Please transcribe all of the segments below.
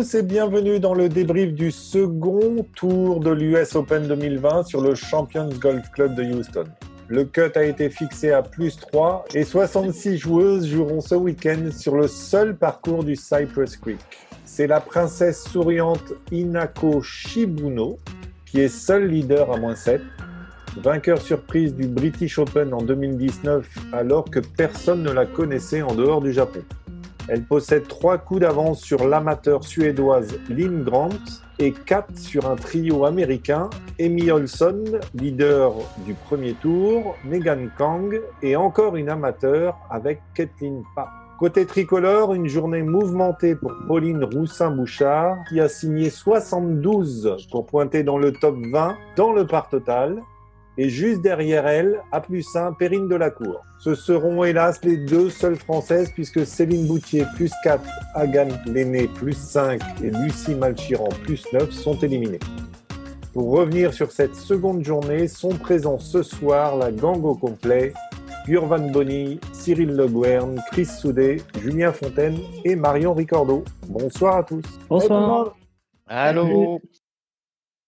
tous et bienvenue dans le débrief du second tour de l'US Open 2020 sur le Champions Golf Club de Houston. Le cut a été fixé à plus 3 et 66 joueuses joueront ce week-end sur le seul parcours du Cypress Creek. C'est la princesse souriante Inako Shibuno qui est seule leader à moins 7, vainqueur surprise du British Open en 2019 alors que personne ne la connaissait en dehors du Japon. Elle possède trois coups d'avance sur l'amateur suédoise Lynn Grant et quatre sur un trio américain, Amy Olson, leader du premier tour, Megan Kang et encore une amateur avec Kathleen Pa. Côté tricolore, une journée mouvementée pour Pauline Roussin-Bouchard qui a signé 72 pour pointer dans le top 20 dans le par total et juste derrière elle, à plus 1, Perrine Delacour. Ce seront hélas les deux seules françaises puisque Céline Boutier plus 4, Agan Lenné plus 5 et Lucie Malchiran plus 9 sont éliminées. Pour revenir sur cette seconde journée, sont présents ce soir la gang au complet, Gurvan Bonny, Cyril Le Guern, Chris Soudet, Julien Fontaine et Marion Ricordo. Bonsoir à tous. Bonsoir. Allô.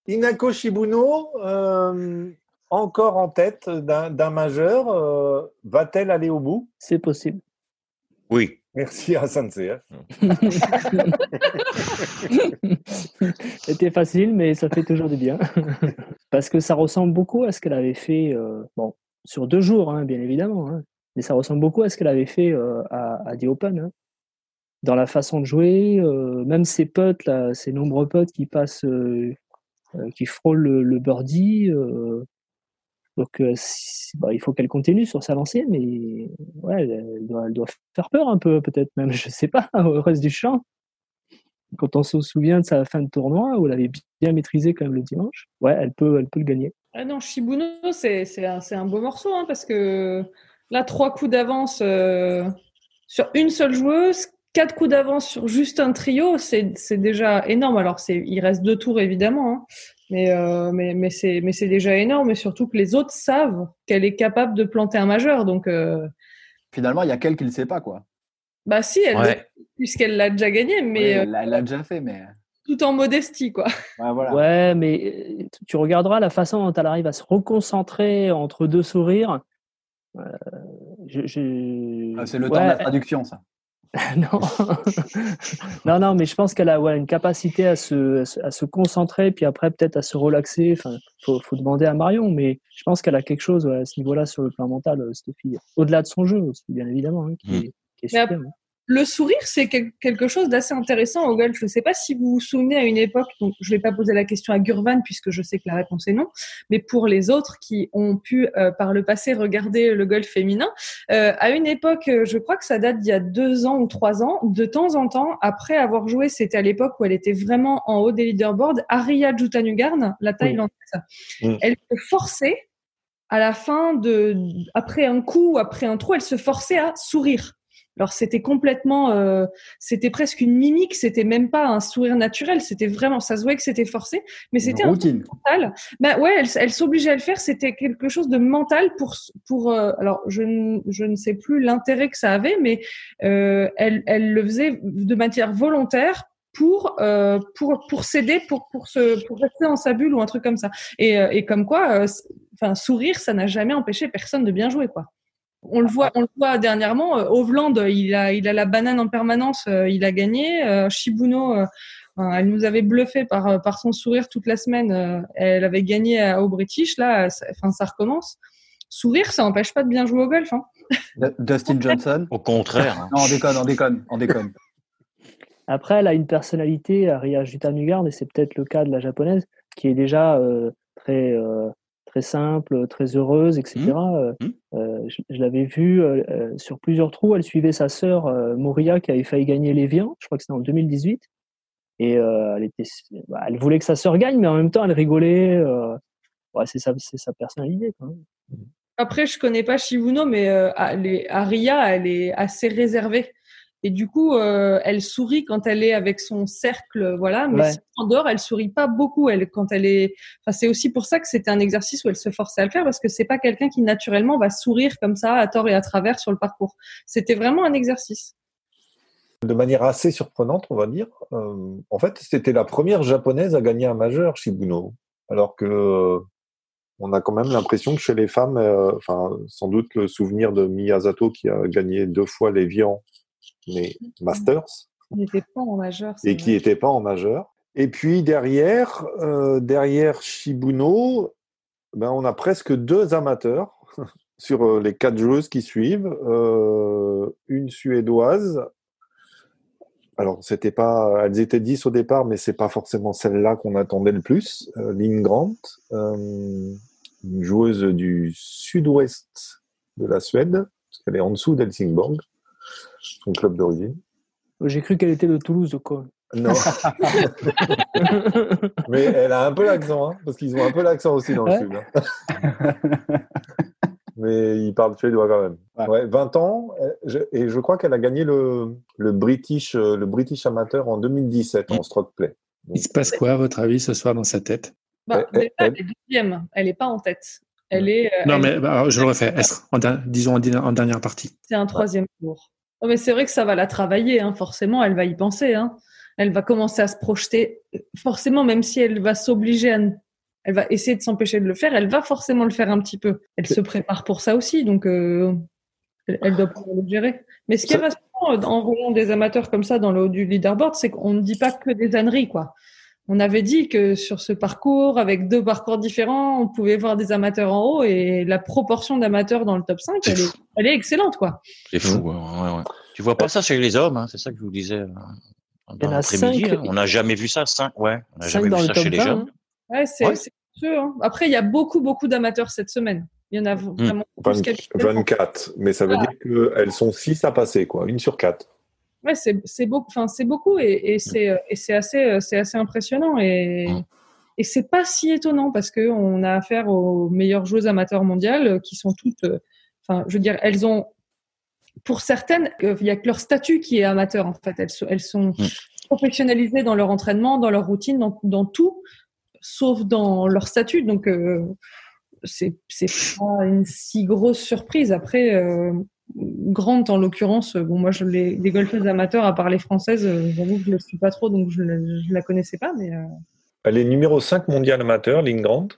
Inako Shibuno, euh, encore en tête d'un majeur. Euh, va-t-elle aller au bout? C'est possible. Oui. Merci à CF. C'était facile, mais ça fait toujours du bien. Parce que ça ressemble beaucoup à ce qu'elle avait fait, euh, bon, sur deux jours, hein, bien évidemment, hein, mais ça ressemble beaucoup à ce qu'elle avait fait euh, à, à The Open. Hein. Dans la façon de jouer, même ses potes, là, ses nombreux potes qui passent, qui frôlent le, le birdie, donc, euh, bah, il faut qu'elle continue sur sa lancée, mais ouais, elle, doit, faire peur un peu, peut-être même, je sais pas, au reste du champ. Quand on se souvient de sa fin de tournoi, où elle avait bien maîtrisé quand même le dimanche, ouais, elle peut, elle peut le gagner. Ah non, Shibuno, c'est un, un, beau morceau, hein, parce que là, trois coups d'avance euh, sur une seule joueuse, quatre coups d'avance sur juste un trio, c'est déjà énorme. Alors, il reste deux tours, évidemment, hein, mais, euh, mais, mais c'est déjà énorme, et surtout que les autres savent qu'elle est capable de planter un majeur. Donc, euh, Finalement, il y a qu'elle qui ne le sait pas, quoi. Bah si, elle puisqu'elle l'a déjà gagné, mais... elle l'a déjà fait, mais... Tout en modestie, quoi. Ouais, voilà. ouais, mais tu regarderas la façon dont elle arrive à se reconcentrer entre deux sourires. Euh, je, ah, c'est le temps de la traduction, ça. non. non, non, mais je pense qu'elle a ouais, une capacité à se, à se concentrer, puis après peut-être à se relaxer. Enfin, faut, faut demander à Marion, mais je pense qu'elle a quelque chose à ce niveau-là sur le plan mental, euh, cette fille. Au-delà de son jeu aussi, bien évidemment, hein, qui, mmh. est, qui est super. Hein le sourire, c'est quelque chose d'assez intéressant au golf. Je ne sais pas si vous vous souvenez à une époque, donc je ne vais pas poser la question à Gurvan puisque je sais que la réponse est non, mais pour les autres qui ont pu euh, par le passé regarder le golf féminin, euh, à une époque, euh, je crois que ça date d'il y a deux ans ou trois ans, de temps en temps, après avoir joué, c'était à l'époque où elle était vraiment en haut des leaderboards, Aria Jutanugarn, la Thaïlandaise, elle se forçait à la fin de, après un coup, après un trou, elle se forçait à sourire alors c'était complètement, euh, c'était presque une mimique, c'était même pas un sourire naturel, c'était vraiment, ça se voyait que c'était forcé, mais c'était un routine. mental. Ben ouais, elle, elle s'obligeait à le faire, c'était quelque chose de mental pour pour. Euh, alors je ne je ne sais plus l'intérêt que ça avait, mais euh, elle elle le faisait de manière volontaire pour euh, pour pour céder pour pour se pour rester dans sa bulle ou un truc comme ça et euh, et comme quoi enfin sourire ça n'a jamais empêché personne de bien jouer quoi on le voit, on le voit dernièrement. Euh, Hovland, il a, il a la banane en permanence. Euh, il a gagné. Euh, Shibuno, elle nous avait bluffé par, par son sourire toute la semaine. Elle avait gagné au British. Là, ça, enfin, ça recommence. Sourire, ça n'empêche pas de bien jouer au golf. Hein. Dustin Johnson? Au contraire. Hein. Non, on déconne, on déconne, on déconne. Après, elle a une personnalité, Aria Jutanugard, et c'est peut-être le cas de la japonaise, qui est déjà très très simple, très heureuse, etc. Mmh. Euh, mmh. euh, je, l'avais vue euh, sur plusieurs trous. Elle suivait sa sœur Moria qui avait failli gagner l'Evian. Je crois que c'était en 2018. Et elle, était, bah, elle voulait que sa sœur gagne, mais en même temps, elle rigolait. Ouais, c'est sa, sa personnalité. Après, je connais pas Shibuno, mais Aria, elle est assez réservée. Et du coup, euh, elle sourit quand elle est avec son cercle, voilà. Mais en dehors, elle sourit pas beaucoup. Elle, quand elle est, enfin, c'est aussi pour ça que c'était un exercice où elle se forçait à le faire parce que c'est pas quelqu'un qui naturellement va sourire comme ça à tort et à travers sur le parcours. C'était vraiment un exercice. de manière assez surprenante, on va dire. Euh, en fait, c'était la première japonaise à gagner un majeur, Shibuno. Alors que on a quand même l'impression que chez les femmes, euh, enfin, sans doute le souvenir de Miyazato qui a gagné deux fois les Vian, mais Masters. Qui pas en majeur. Et qui n'était pas en majeur. Et puis derrière, euh, derrière Shibuno, ben, on a presque deux amateurs sur euh, les quatre joueuses qui suivent. Euh, une suédoise. Alors, c'était pas, elles étaient dix au départ, mais c'est pas forcément celle-là qu'on attendait le plus. Euh, Lynn Grant, une joueuse du sud-ouest de la Suède, parce qu'elle est en dessous d'Helsingborg, son club d'origine. J'ai cru qu'elle était de Toulouse, quoi. Non. Mais elle a un peu l'accent, hein, parce qu'ils ont un peu l'accent aussi dans le sud. Hein. Mais ils parlent suédois quand même. Ouais. 20 ans, et je crois qu'elle a gagné le, le, British, le British Amateur en 2017 en stroke play. Il se passe quoi, à votre avis, ce soir dans sa tête? Bah, elle, elle, est deuxième, elle n'est pas en tête. Elle est, non, mais bah, je le refais. En, disons en, dernière partie. C'est un troisième tour. Oh, mais c'est vrai que ça va la travailler, hein, forcément, elle va y penser. Hein elle va commencer à se projeter. Forcément, même si elle va s'obliger à, elle va essayer de s'empêcher de le faire, elle va forcément le faire un petit peu. Elle se prépare pour ça aussi, donc euh, elle doit pouvoir le gérer. Mais ce qui est rassurant euh, en roulant des amateurs comme ça dans le haut du leaderboard, c'est qu'on ne dit pas que des âneries, quoi. On avait dit que sur ce parcours, avec deux parcours différents, on pouvait voir des amateurs en haut et la proportion d'amateurs dans le top 5, elle est, elle est, excellente, quoi. C'est fou, ouais, ouais, Tu vois pas ça chez les hommes, hein, c'est ça que je vous disais. Euh, a cinq. Hein. On n'a jamais vu ça, cinq, ouais. On n'a jamais vu ça chez les jeunes. Hein. Ouais, c'est sûr. Hein. Après, il y a beaucoup, beaucoup d'amateurs cette semaine. Il y en a hmm. vraiment mmh. 24, mais ça veut dire qu'elles sont 6 à passer, quoi, une sur quatre. Ouais, c'est beaucoup, enfin c'est beaucoup et, et c'est c'est assez c'est assez impressionnant et mmh. et c'est pas si étonnant parce que on a affaire aux meilleures joueuses amateurs mondiales qui sont toutes, enfin je veux dire, elles ont pour certaines, il n'y a que leur statut qui est amateur en fait. Elles, elles sont mm. professionnalisées dans leur entraînement, dans leur routine, dans, dans tout, sauf dans leur statut. Donc euh, c'est c'est pas une si grosse surprise. Après, euh, Grande en l'occurrence, bon moi je les, les golfeuses amateurs à part les françaises, euh, j'avoue que je ne le suis pas trop, donc je ne la connaissais pas. Mais euh. elle est numéro 5 mondial amateur, Lynn Grant.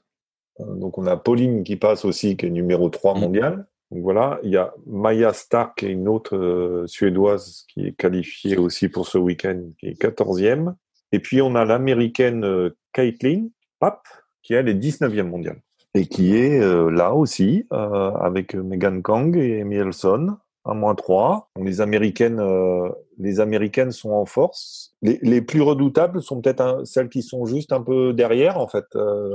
Donc on a Pauline qui passe aussi, qui est numéro 3 mm. mondial. Donc voilà, il y a Maya Stark, une autre euh, suédoise qui est qualifiée aussi pour ce week-end, qui est 14e. Et puis on a l'américaine euh, Caitlin Papp, qui elle est 19e mondiale. Et qui est euh, là aussi, avec Megan Kang et Mielson, à moins 3. les américaines, les américaines sont en force. Les, plus redoutables sont peut-être celles qui sont juste un peu derrière, en fait,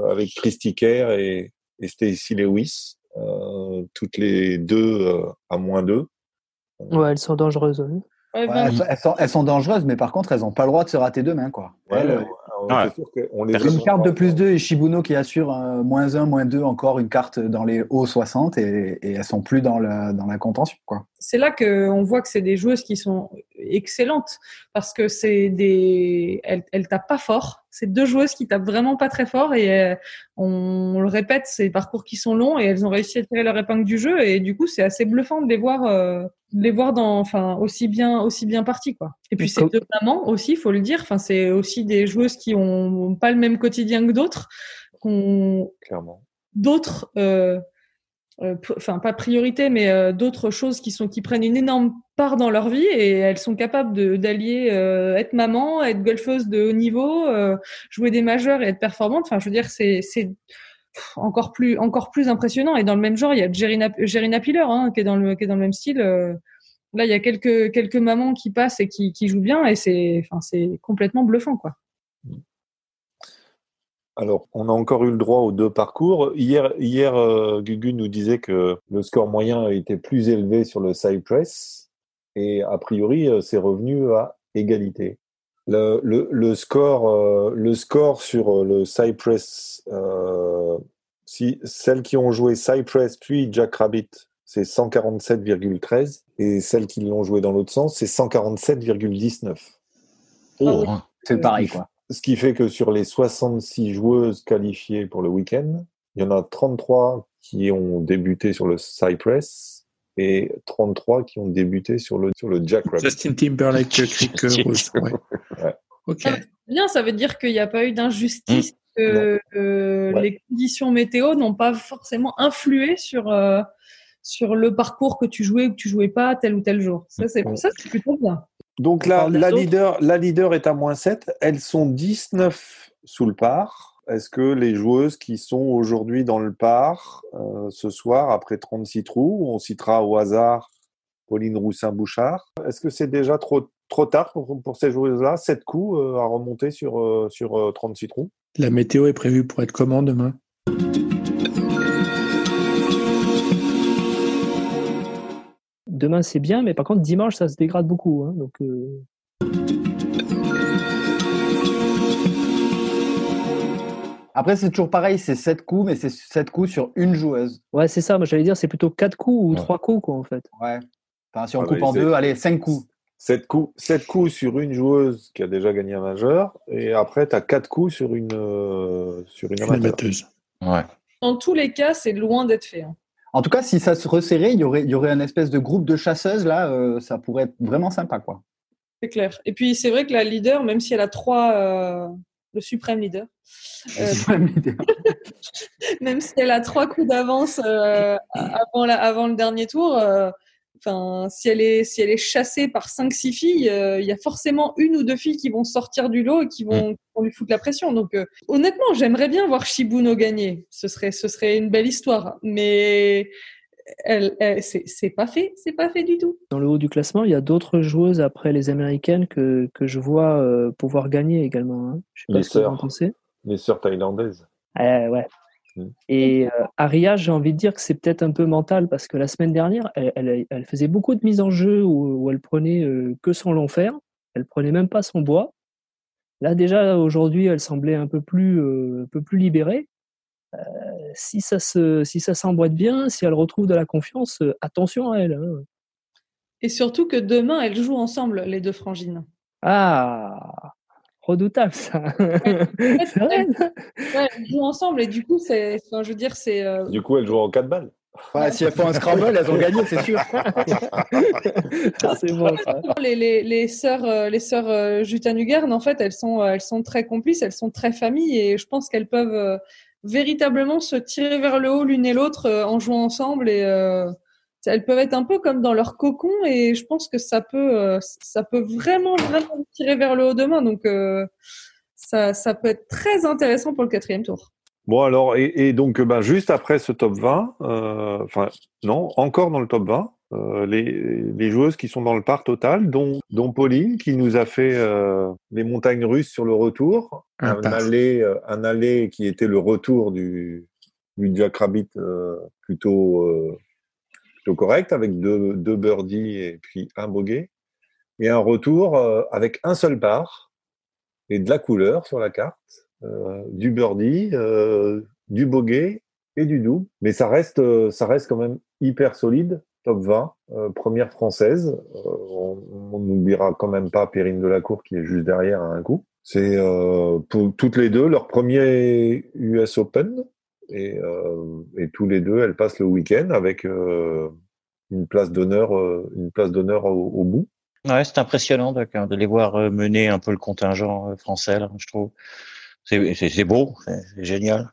avec Christy Kerr et, et Stacy Lewis. Euh, toutes les deux euh, à moins deux. Ouais, elles sont dangereuses. Elles, sont, dangereuses, mais par contre, elles n'ont pas le droit de se rater demain. Quoi. Euh, on les une carte de plus 2 et Shibuno qui assure moins 1, moins 2, encore une carte dans les hauts 60 et, et elles sont plus dans la, dans la contention. Quoi. C'est là qu'on voit que c'est des joueuses qui sont excellentes parce que c'est des, elles, elles tapent pas fort. C'est deux joueuses qui tapent vraiment pas très fort et on, le répète, c'est des parcours qui sont longs et elles ont réussi à tirer leur épingle du jeu et du coup c'est assez bluffant de les voir, de les voir dans, enfin aussi bien, aussi bien partis quoi. Et puis c'est deux mamans aussi, faut le dire. Enfin c'est aussi des joueuses qui ont pas le même quotidien que d'autres, qu'on d'autres. Euh, euh, enfin pas priorité, mais euh, d'autres choses qui sont qui prennent une énorme part dans leur vie et elles sont capables d'allier euh, être maman, être golfeuse de haut niveau, jouer des majeurs et être performante. Enfin, je veux dire, c'est c'est encore plus encore plus impressionnant. Et dans le même genre, il y a Jerina, Jerina Piller hein, qui est dans le qui est dans le même style. là, il y a quelques quelques mamans qui passent et qui qui jouent bien et c'est enfin c'est complètement bluffant quoi. Alors, on a encore eu le droit aux deux parcours. Hier, hier euh, Gugu nous disait que le score moyen était plus élevé sur le Cypress et a priori, euh, c'est revenu à égalité. Le, le, score, euh, le score sur le Cypress, si celles qui ont joué Cypress puis Jack Rabbit, c'est 147,13 et celles qui l'ont joué dans l'autre sens, c'est 147,19. Oh, c'est pareil quoi. Ce qui fait que sur les 66 joueuses qualifiées pour le week-end, il y en a 33 qui ont débuté sur le Cypress et 33 qui ont débuté sur le, sur le Jack Rabbit. Justin Timberlake, Crick Rose. Ouais. Ouais. Ok. Bien, ça veut dire qu'il n'y a pas eu d'injustice, que euh, Ouais. les conditions météo n'ont pas forcément influé sur, euh, sur le parcours que tu jouais ou que tu jouais pas tel ou tel jour. Ça, c'est Ouais. ça, c'est plutôt bien. Donc On la, leader, la leader est à moins 7. Elles sont 19 sous le par. Est-ce que les joueuses qui sont aujourd'hui dans le par euh, ce soir, après 36 trous, on citera au hasard Pauline Roussin-Bouchard, est-ce que c'est déjà trop, trop tard pour, pour ces joueuses-là? 7 coups euh, à remonter sur, euh, sur euh, 36 trous? La météo est prévue pour être comment demain? Demain, c'est bien, mais par contre, dimanche, ça se dégrade beaucoup. hein, donc, euh, Après, c'est toujours pareil, c'est 7 coups, mais c'est 7 coups sur une joueuse. ouais, c'est ça. Moi, j'allais dire, c'est plutôt 4 coups ou Ouais. 3 coups, quoi, en fait. Ouais. Enfin, si on Ah coupe bah, en deux, allez, 5 coups. 7 coups, 7 coups sur une joueuse qui a déjà gagné un majeur, et après, tu as 4 coups sur une, euh, sur une Une amateur. amateuse. Ouais. Dans tous les cas, c'est loin d'être fait. hein. En tout cas, si ça se resserrait, il y aurait, il y aurait un espèce de groupe de chasseuses, là, euh, ça pourrait être vraiment sympa, quoi. C'est clair. Et puis, c'est vrai que la leader, même si elle a trois, euh, le suprême leader, euh, même si elle a trois coups d'avance avant, la- avant le dernier tour, enfin, si elle est, si elle est chassée par cinq, six filles, il y a forcément une ou deux filles qui vont sortir du lot et qui vont, qui vont lui foutre la pression. Donc, euh, honnêtement, j'aimerais bien voir Shibuno gagner. Ce serait, ce serait une belle histoire. Mais elle, elle- c'est c'est pas fait, c'est pas fait du tout. Dans le haut du classement, il y a d'autres joueuses après les américaines que, que je vois euh, pouvoir gagner également. hein. Je sais pas Les ce que vous en sœurs. pensez. Les sœurs thaïlandaises. Eh, ouais. Mm. Et euh, Aria, j'ai envie de dire que c'est peut-être un peu mental parce que la semaine dernière, elle, elle, elle faisait beaucoup de mises en jeu où, où elle prenait euh, que son long fer. Elle prenait même pas son bois. Là déjà aujourd'hui, elle semblait un peu plus, euh, un peu plus libérée. Euh, si ça se, si ça s'emboîte bien, si elle retrouve de la confiance, euh, attention à elle. hein. Et surtout que demain, elles jouent ensemble, les deux frangines. Ah, redoutable ça. Ouais, elles jouent ensemble et du coup, c'est, enfin, je veux dire, c'est. euh, Du coup, elles jouent en 4 balles. Ouais, si elles font un scramble, elles ont gagné, c'est sûr. c'est bon ça. les, les, les sœurs, euh, les sœurs euh, en fait, elles sont, euh, elles sont très complices, elles sont très familles et je pense qu'elles peuvent euh, véritablement se tirer vers le haut l'une et l'autre euh, en jouant ensemble et euh, elles peuvent être un peu comme dans leur cocon et je pense que ça peut, ça peut vraiment, vraiment tirer vers le haut demain. Donc, euh, ça, ça peut être très intéressant pour le quatrième tour. Bon, alors, et, et donc, ben, juste après ce top 20, euh, enfin, non, encore dans le top 20, euh, les, les joueuses qui sont dans le par total, dont, dont Pauline, qui nous a fait euh, les montagnes russes sur le retour, Un un, aller, euh, un aller qui était le retour du, du Jack Rabbit euh, plutôt, euh, plutôt correct, avec deux, deux birdies et puis un bogey, et un retour euh, avec un seul par et de la couleur sur la carte. euh, du birdie, euh, du bogey et du double. Mais ça reste, euh, ça reste quand même hyper solide. Top 20, euh, première française. Euh, on n'oubliera quand même pas Perrine Delacour qui est juste derrière à un coup. C'est euh, pour toutes les deux leur premier US Open et, euh, et tous les deux elles passent le week-end avec euh, une place d'honneur, euh, une place d'honneur au, au bout. Ouais, c'est impressionnant de, de les voir euh, mener un peu le contingent euh, français, là, je trouve. C'est beau, c'est génial.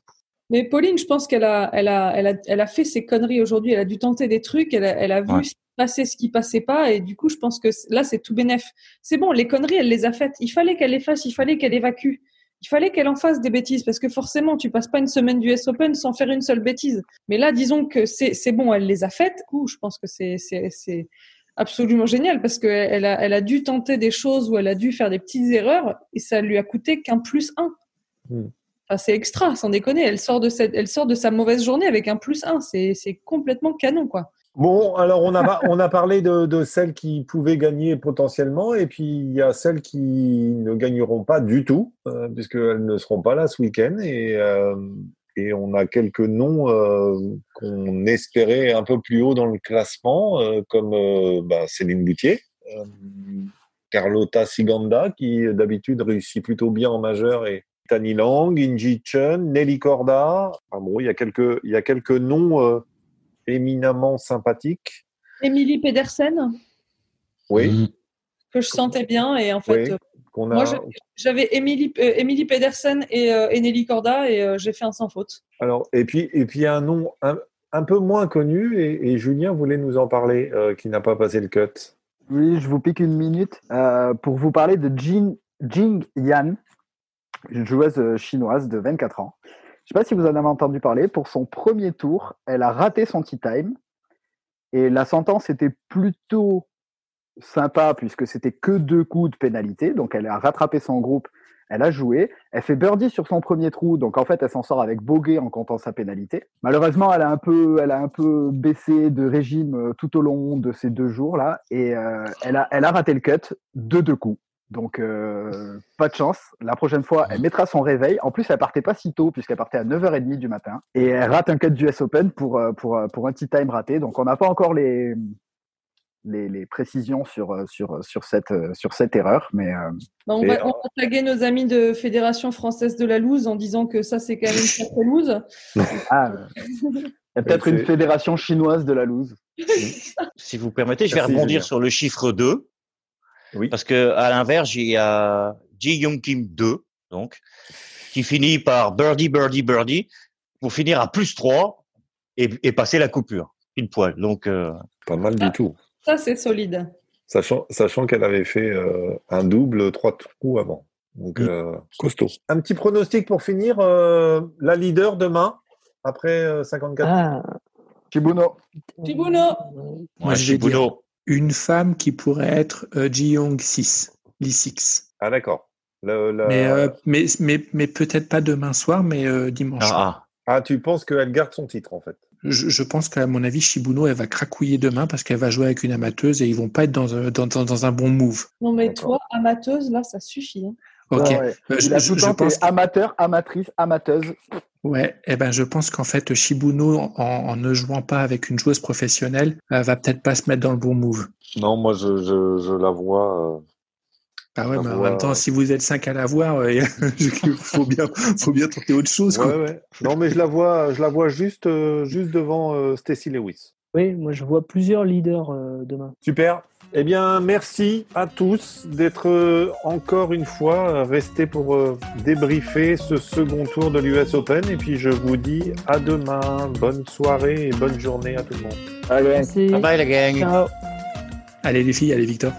Mais Pauline, je pense qu'elle a, elle a, elle a, elle a fait ses conneries aujourd'hui. Elle a dû tenter des trucs. Elle a, elle a vu Ouais. ce qui passait, ce qui passait pas. Et du coup, je pense que là, c'est tout bénef. C'est bon, les conneries, elle les a faites. Il fallait qu'elle les fasse. Il fallait qu'elle évacue. Il fallait qu'elle en fasse des bêtises parce que forcément, tu passes pas une semaine du US Open sans faire une seule bêtise. Mais là, disons que c'est, bon, elle les a faites. Du coup, je pense que c'est, absolument génial parce qu'elle elle a, elle a dû tenter des choses où elle a dû faire des petites erreurs et ça lui a coûté qu'un plus un. Mm. Enfin, c'est extra, sans déconner. Elle sort de cette, elle sort de sa mauvaise journée avec un plus un. C'est, c'est complètement canon, quoi. Bon, alors on a, on a parlé de, de celles qui pouvaient gagner potentiellement, et puis il y a celles qui ne gagneront pas du tout, euh, puisqu'elles ne seront pas là ce week-end, et, euh, et on a quelques noms euh, qu'on espérait un peu plus haut dans le classement, euh, comme bah, Céline Boutier, Carlota Siganda, qui d'habitude réussit plutôt bien en majeur, et Tani Lang, Inji Chen, Nelly Corda. Enfin bon, il y a quelques, il y a quelques noms. euh, éminemment sympathique. Émilie Pedersen? Oui. Que je sentais bien et en fait. Oui, euh, a- Moi, j'avais Émilie euh, Pedersen et, euh, et Nelly Corda et euh, j'ai fait un sans faute. Alors, et puis, et puis, il y a un nom un, un peu moins connu, et, et Julien voulait nous en parler, euh, qui n'a pas passé le cut. Oui, je vous pique une minute euh, pour vous parler de Jing, Jing Yan, une joueuse euh, chinoise de 24 ans. Je ne sais pas si vous en avez entendu parler. Pour son premier tour, elle a raté son tea time. Et la sentence était plutôt sympa puisque c'était que deux coups de pénalité. Donc elle a rattrapé son groupe, elle a joué. Elle fait birdie sur son premier trou. Donc en fait, elle s'en sort avec bogey en comptant sa pénalité. Malheureusement, elle a un peu, elle a un peu baissé de régime euh, tout au long de ces deux jours-là. Et euh, elle, a, elle a raté le cut de deux coups. Donc, euh, pas de chance. La prochaine fois, elle mettra son réveil. En plus, elle partait pas si tôt, puisqu'elle partait à 9h30 du matin. Et elle rate un cut du US Open pour, euh, pour, euh, pour un tea time raté. Donc, on n'a pas encore les, les, les précisions sur, euh, sur, sur, cette, sur cette erreur. Mais euh, Bah, on, va, on va taguer nos amis de Fédération Française de la Loose en disant que ça, c'est quand même une sacrée loose. ah, il y a peut-être une fédération chinoise de la loose. Si vous permettez, je vais Merci, rebondir Julien. sur le chiffre 2. Oui. Parce que à l'inverse, il y a Ji Young Kim 2, donc, qui finit par birdie, birdie, birdie, pour finir à plus 3 et, et passer la coupure. Une poil. Donc, euh, Pas mal Ah. du tout. Ça, c'est solide. Sachant, sachant qu'elle avait fait euh, un double trois trous avant. Donc, Mm. euh, costaud. Un petit pronostic pour finir. euh, la leader demain, après euh, 54 Ah, Chibuno. Chibuno. Moi, ouais, Shibuno. Une femme qui pourrait être euh, Ji Young 6, Lee 6. Ah, d'accord. Le- le- Mais, euh, mais, mais, mais peut-être pas demain soir, mais euh, dimanche. soir. Ah, Ah, tu penses qu'elle garde son titre, en fait? Je, je pense qu'à mon avis, Shibuno, elle va cracouiller demain parce qu'elle va jouer avec une amateuse et ils vont pas être dans, un- dans, dans, dans un bon move. Non, mais D'accord. toi, amateuse, là, ça suffit. hein. Ok. Ouais, ouais. Euh, je, pense, amateur, amatrice, amateuse. ouais, eh ben, je pense qu'en fait, Shibuno, en, en ne jouant pas avec une joueuse professionnelle, euh, va peut-être pas se mettre dans le bon move. Non, moi, je, je, je la vois. euh, Ah ouais, mais en même temps, si vous êtes cinq à la voir, il faut bien, faut bien tenter autre chose. quoi. ouais, ouais. Non, mais je la vois, je la vois juste, euh, juste devant euh, Stacy Lewis. oui, moi je vois plusieurs leaders euh, demain. Super. Eh bien, merci à tous d'être euh, encore une fois restés pour euh, débriefer ce second tour de l'US Open. Et puis, je vous dis à demain. Bonne soirée et bonne journée à tout le monde. Allez. Merci. bye bye la gang. Ciao. Allez les filles, allez Victor.